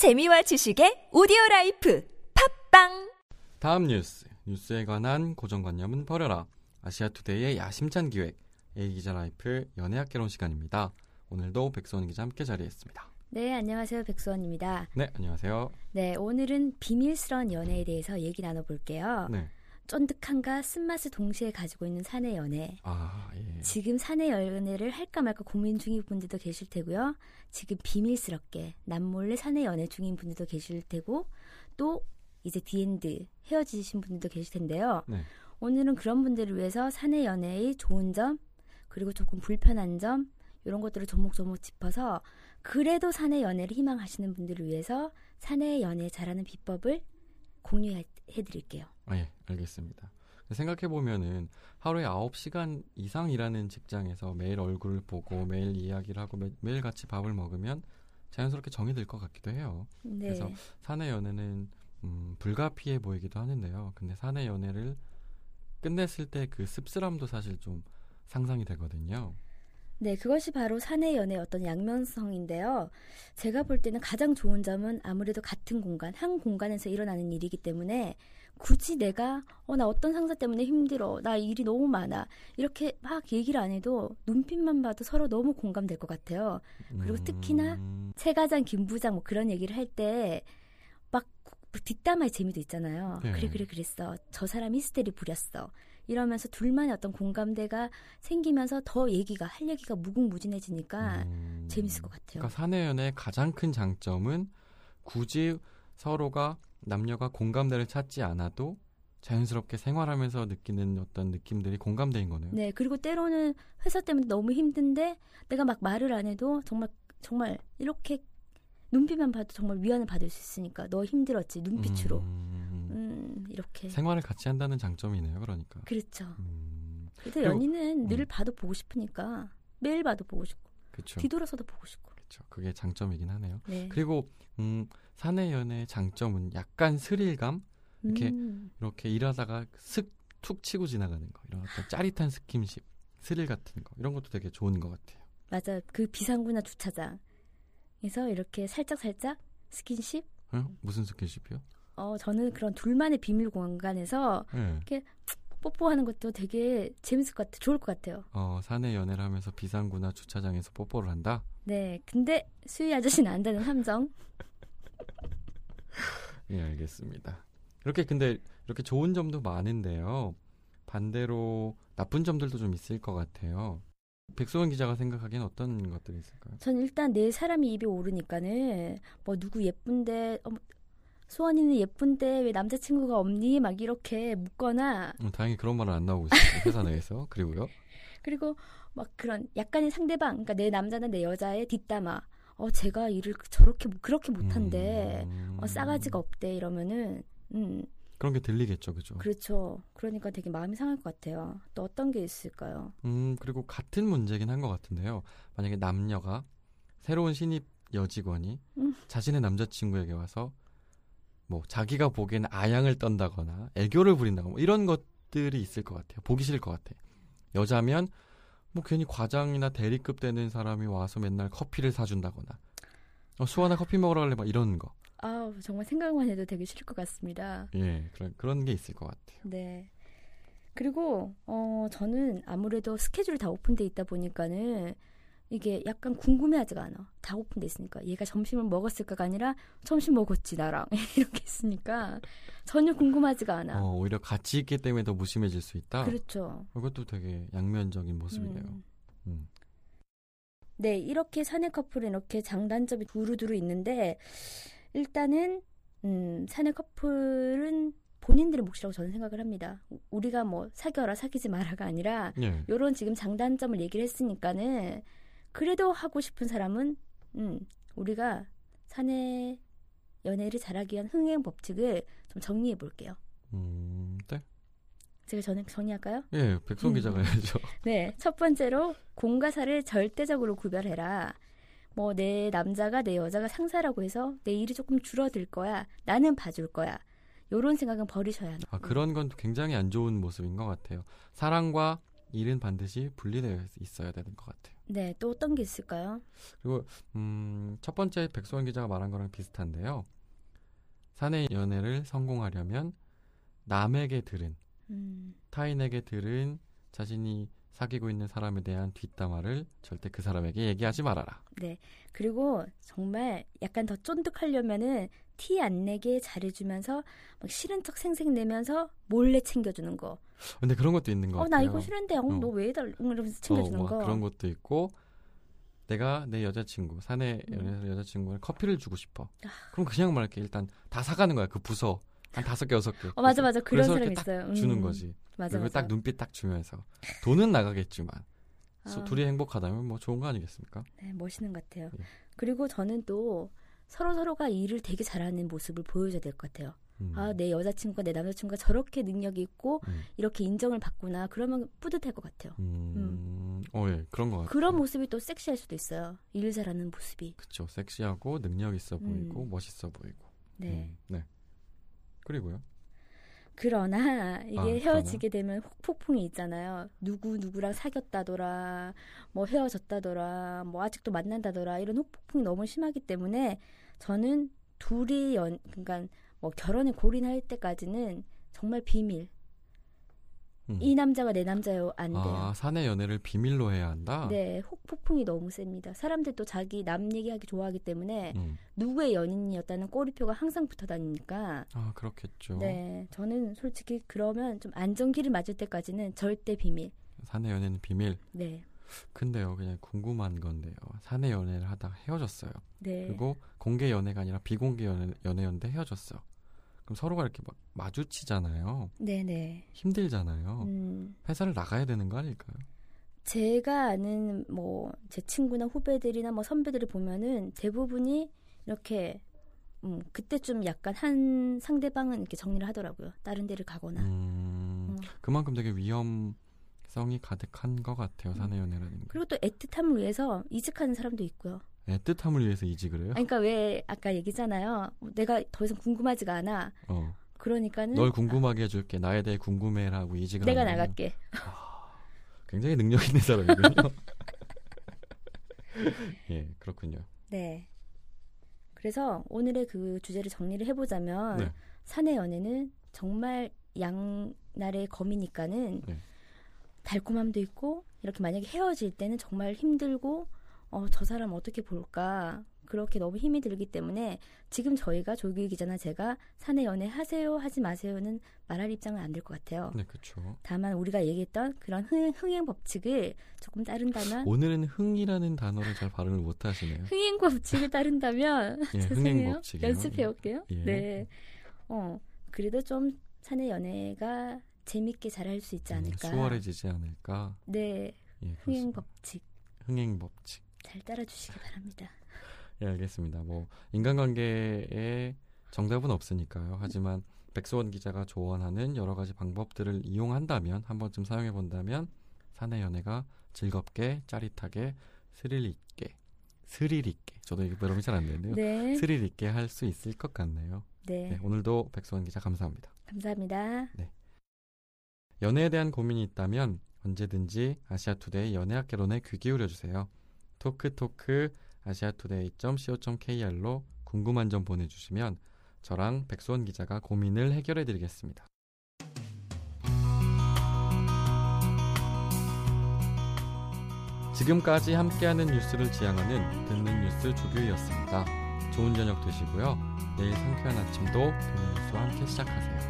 재미와 지식의 오디오 라이프 팟빵 다음 뉴스, 뉴스에 관한 고정관념은 버려라. 아시아투데이의 야심찬 기획, A기자 라이프 연애학 개론 시간입니다. 오늘도 백수원 기자 함께 자리했습니다. 네, 안녕하세요. 백수원입니다. 네, 안녕하세요. 네, 오늘은 비밀스러운 연애에 대해서 얘기 나눠볼게요. 네. 쫀득함과 쓴맛을 동시에 가지고 있는 사내 연애. 아, 예. 지금 사내 연애를 할까 말까 고민 중인 분들도 계실 테고요. 지금 비밀스럽게 남몰래 사내 연애 중인 분들도 계실 테고 또 이제 the end 헤어지신 분들도 계실 텐데요. 네. 오늘은 그런 분들을 위해서 사내 연애의 좋은 점 그리고 조금 불편한 점 이런 것들을 조목조목 짚어서 그래도 사내 연애를 희망하시는 분들을 위해서 사내 연애 잘하는 비법을 공유해 드릴게요. 아, 예, 알겠습니다. 생각해 보면은 하루에 9시간 이상 일하는 직장에서 매일 얼굴을 보고 매일 이야기를 하고 매, 매일 같이 밥을 먹으면 자연스럽게 정이 들 것 같기도 해요. 네. 그래서 사내 연애는 음, 불가피해 보이기도 하는데요. 근데 사내 연애를 끝냈을 때 그 씁쓸함도 사실 좀 상상이 되거든요. 네, 그것이 바로 사내 연애의 어떤 양면성인데요. 제가 볼 때는 가장 좋은 점은 아무래도 같은 공간, 한 공간에서 일어나는 일이기 때문에 굳이 내가 어 나 어떤 상사 때문에 힘들어, 나 일이 너무 많아 이렇게 막 얘기를 안 해도 눈빛만 봐도 서로 너무 공감될 것 같아요. 그리고 특히나 음, 최 과장, 김 부장 뭐 그런 얘기를 할 때 막 뒷담화의 재미도 있잖아요. 네. 그래 그래 그랬어. 저 사람 히스테리 부렸어. 이러면서 둘만의 어떤 공감대가 생기면서 더 얘기가 할 얘기가 무궁무진해지니까 음, 재밌을 것 같아요. 그러니까 사내 연애의 가장 큰 장점은 굳이 서로가 남녀가 공감대를 찾지 않아도 자연스럽게 생활하면서 느끼는 어떤 느낌들이 공감대인 거네요. 네, 그리고 때로는 회사 때문에 너무 힘든데 내가 막 말을 안 해도 정말 정말 이렇게 눈빛만 봐도 정말 위안을 받을 수 있으니까 너 힘들었지 눈빛으로 음, 음 이렇게 생활을 같이 한다는 장점이네요. 그러니까. 그렇죠. 음, 그리고- 연인은 늘 음. 봐도 보고 싶으니까 매일 봐도 보고 싶고 그렇죠. 뒤돌아서도 보고 싶고 그렇죠. 그게 장점이긴 하네요. 네. 그리고 음, 사내 연애의 장점은 약간 스릴감 이렇게 음, 이렇게 일하다가 슥 툭 치고 지나가는 거 이런 어떤 짜릿한 스킨십 스릴 같은 거 이런 것도 되게 좋은 것 같아요. 맞아 그 비상구나 주차장에서 이렇게 살짝 살짝 스킨십 어? 무슨 스킨십이요? 어 저는 그런 둘만의 비밀 공간에서 네. 뽀뽀하는 것도 되게 재밌을 것 같아 좋을 것 같아요. 어, 사내 연애를 하면서 비상구나 주차장에서 뽀뽀를 한다. 네 근데 수희 아저씨는 안다는 함정 예, 알겠습니다. 이렇게 근데 이렇게 좋은 점도 많은데요. 반대로 나쁜 점들도 좀 있을 것 같아요. 백소원 기자가 생각하기엔 어떤 것들이 있을까요? 전 일단 내 사람이 입에 오르니까는 뭐 누구 예쁜데 어, 수원이는 예쁜데 왜 남자친구가 없니 막 이렇게 묻거나 음, 다행히 그런 말은 안 나오고 있어요. 회사 내에서. 그리고요. 그리고 막 그런 약간의 상대방 그러니까 내 남자나 내 여자의 뒷담화 어 제가 일을 저렇게 그렇게 못한데 음, 어, 싸가지가 없대 이러면은 음 그런 게 들리겠죠, 그죠? 그렇죠 그러니까 되게 마음이 상할 것 같아요 또 어떤 게 있을까요 음, 그리고 같은 문제긴 한 것 같은데요. 만약에 남녀가 새로운 신입 여직원이 음. 자신의 남자친구에게 와서 뭐 자기가 보기에는 아양을 떤다거나 애교를 부린다거나 뭐 이런 것들이 있을 것 같아요. 보기 싫을 것 같아. 여자면 뭐 괜히 과장이나 대리급 되는 사람이 와서 맨날 커피를 사준다거나 어, 수아나 커피 먹으러 갈래 막 이런 거. 아 정말 생각만 해도 되게 싫을 것 같습니다 예, 그런 그런 게 있을 것 같아요. 네. 그리고 어 저는 아무래도 스케줄이 다 오픈돼 있다 보니까는 이게 약간 궁금해하지가 않아. 다 오픈돼 있으니까 얘가 점심을 먹었을까가 아니라 점심 먹었지 나랑 이렇게 있으니까 전혀 궁금하지가 않아. 어, 오히려 같이 있기 때문에 더 무심해질 수 있다. 그렇죠. 이것도 되게 양면적인 모습이네요. 음. 음. 네, 이렇게 사내 커플은 이렇게 장단점이 두루두루 있는데 일단은 음, 사내 커플은 본인들의 몫이라고 저는 생각을 합니다. 우- 우리가 뭐 사귀어라 사귀지 마라가 아니라 예. 요런 지금 장단점을 얘기를 했으니까는 그래도 하고 싶은 사람은 음, 우리가 사내 연애를 잘하기 위한 흥행 법칙을 좀 정리해 볼게요. 음, 네. 제가 저는 정리할까요? 예, 백성 음. 기자가 해야죠. 네, 첫 번째로 공과사를 절대적으로 구별해라. 뭐 내 남자가 내 여자가 상사라고 해서 내 일이 조금 줄어들 거야. 나는 봐줄 거야. 요런 생각은 버리셔야 합니다. 아, 그런 건 굉장히 안 좋은 모습인 것 같아요. 사랑과 일은 반드시 분리되어 있어야 되는 것 같아요. 네, 또 어떤 게 있을까요? 그리고 음, 첫 번째 백소원 기자가 말한 거랑 비슷한데요. 사내 연애를 성공하려면 남에게 들은 음, 타인에게 들은 자신이 사귀고 있는 사람에 대한 뒷담화를 절대 그 사람에게 얘기하지 말아라. 네. 그리고 정말 약간 더 쫀득하려면은 티 안 내게 잘해주면서 막 싫은 척 생생 내면서 몰래 챙겨주는 거. 근데 그런 것도 있는 것 어, 같아요. 나 이거 싫은데, 어, 어. 너왜 해달, 이러면서 챙겨주는 어, 뭐 거. 그런 것도 있고 내가 내 여자친구 사내 음. 연애에서 여자친구를 커피를 주고 싶어. 아. 그럼 그냥 말할게 일단 다 사가는 거야 그 부서 한 다섯 개 여섯 개. 어, 맞아, 맞아. 그런 사람 있어요. 음, 주는 거지. 맞아, 그리고 맞아. 딱 눈빛 딱 주면서 돈은 나가겠지만 소- 아. 둘이 행복하다면 뭐 좋은 거 아니겠습니까? 네, 멋있는 것 같아요. 예. 그리고 저는 또 서로 서로가 일을 되게 잘하는 모습을 보여줘야 될 것 같아요. 음. 아, 내 여자친구가 내 남자친구가 저렇게 능력이 있고 음. 이렇게 인정을 받구나. 그러면 뿌듯할 것 같아요. 음. 어, 예, 그런 것 같아요. 그런 모습이 또 섹시할 수도 있어요. 일 잘하는 모습이. 그쵸, 섹시하고 능력 있어 보이고 음. 멋있어 보이고. 네. 음, 네. 그리고요. 그러나 이게 아, 헤어지게 되면 폭풍이 있잖아요. 누구 누구랑 사귀었다더라, 뭐 헤어졌다더라, 뭐 아직도 만난다더라 이런 폭풍이 너무 심하기 때문에 저는 둘이 연 그러니까 뭐 결혼에 골인할 때까지는 정말 비밀. 음. 이 남자가 내 남자요 안 돼요. 아, 사내 연애를 비밀로 해야 한다. 네, 혹 폭풍이 너무 셉니다. 사람들도 자기 남 얘기하기 좋아하기 때문에 음. 누구의 연인이었다는 꼬리표가 항상 붙어 다니니까 아, 그렇겠죠. 네, 저는 솔직히 그러면 좀 안정기를 맞을 때까지는 절대 비밀. 사내 연애는 비밀. 네, 근데요, 그냥 궁금한 건데요. 사내 연애를 하다가 헤어졌어요. 네, 그리고 공개 연애가 아니라 비공개 연애, 연애였는데 헤어졌어. 그럼 서로가 이렇게 막 마주치잖아요. 네, 네. 힘들잖아요. 음, 회사를 나가야 되는 거 아닐까요? 제가 아는 뭐 제 친구나 후배들이나 뭐 선배들을 보면은 대부분이 이렇게 음, 그때좀 약간 한 상대방은 이렇게 정리를 하더라고요. 다른 데를 가거나. 음, 음. 그만큼 되게 위험성이 가득한 것 같아요. 사내 연애라는 게. 그리고 또 애틋함을 위해서 이직하는 사람도 있고요. 애틋함을 위해서 이직을 해요? 아니, 그러니까 왜 아까 얘기잖아요. 내가 더 이상 궁금하지가 않아. 어. 그러니까는 널 궁금하게 해줄게. 나에 대해 궁금해라고 이직을 내가 나갈게. 굉장히 능력 있는 사람이군요. 예, 그렇군요. 네. 그래서 오늘의 그 주제를 정리를 해보자면 네. 사내 연애는 정말 양날의 검이니까는 네. 달콤함도 있고 이렇게 만약에 헤어질 때는 정말 힘들고 어, 저 사람 어떻게 볼까 그렇게 너무 힘이 들기 때문에 지금 저희가 조규 기자나 제가 사내 연애 하세요 하지 마세요는 말할 입장은 안 될 것 같아요. 네, 그렇죠. 다만 우리가 얘기했던 그런 흥, 흥행 법칙을 조금 따른다면 오늘은 흥이라는 단어를 잘 발음을 못 하시네요. 흥행 법칙을 따른다면 예. 흥행 법칙이요. 연습해 올게요. 예. 네. 어, 그래도 좀 사내 연애가 재밌게 잘 할 수 있지 음, 않을까. 수월해지지 않을까? 네. 예, 흥행. 법칙 흥행 법칙. 잘 따라 주시기 바랍니다. 예, 알겠습니다. 뭐 인간관계에 정답은 없으니까요. 하지만 백수원 기자가 조언하는 여러 가지 방법들을 이용한다면 한 번쯤 사용해 본다면 사내 연애가 즐겁게 짜릿하게 스릴 있게 스릴 있게 저도 이게 발음이 잘 안 되는데요. 네. 스릴 있게 할 수 있을 것 같네요. 네. 네, 오늘도 백수원 기자 감사합니다. 감사합니다. 연애에 대한 고민이 있다면 언제든지 아시아투데이 연애학개론에 귀 기울여 주세요. 토크토크 아시아투데이.co.kr로 궁금한 점 보내주시면 저랑 백수원 기자가 고민을 해결해 드리겠습니다. 지금까지 함께하는 뉴스를 지향하는 듣는 뉴스 조규희였습니다. 좋은 저녁 되시고요. 내일 상쾌한 아침도 듣는 뉴스와 함께 시작하세요.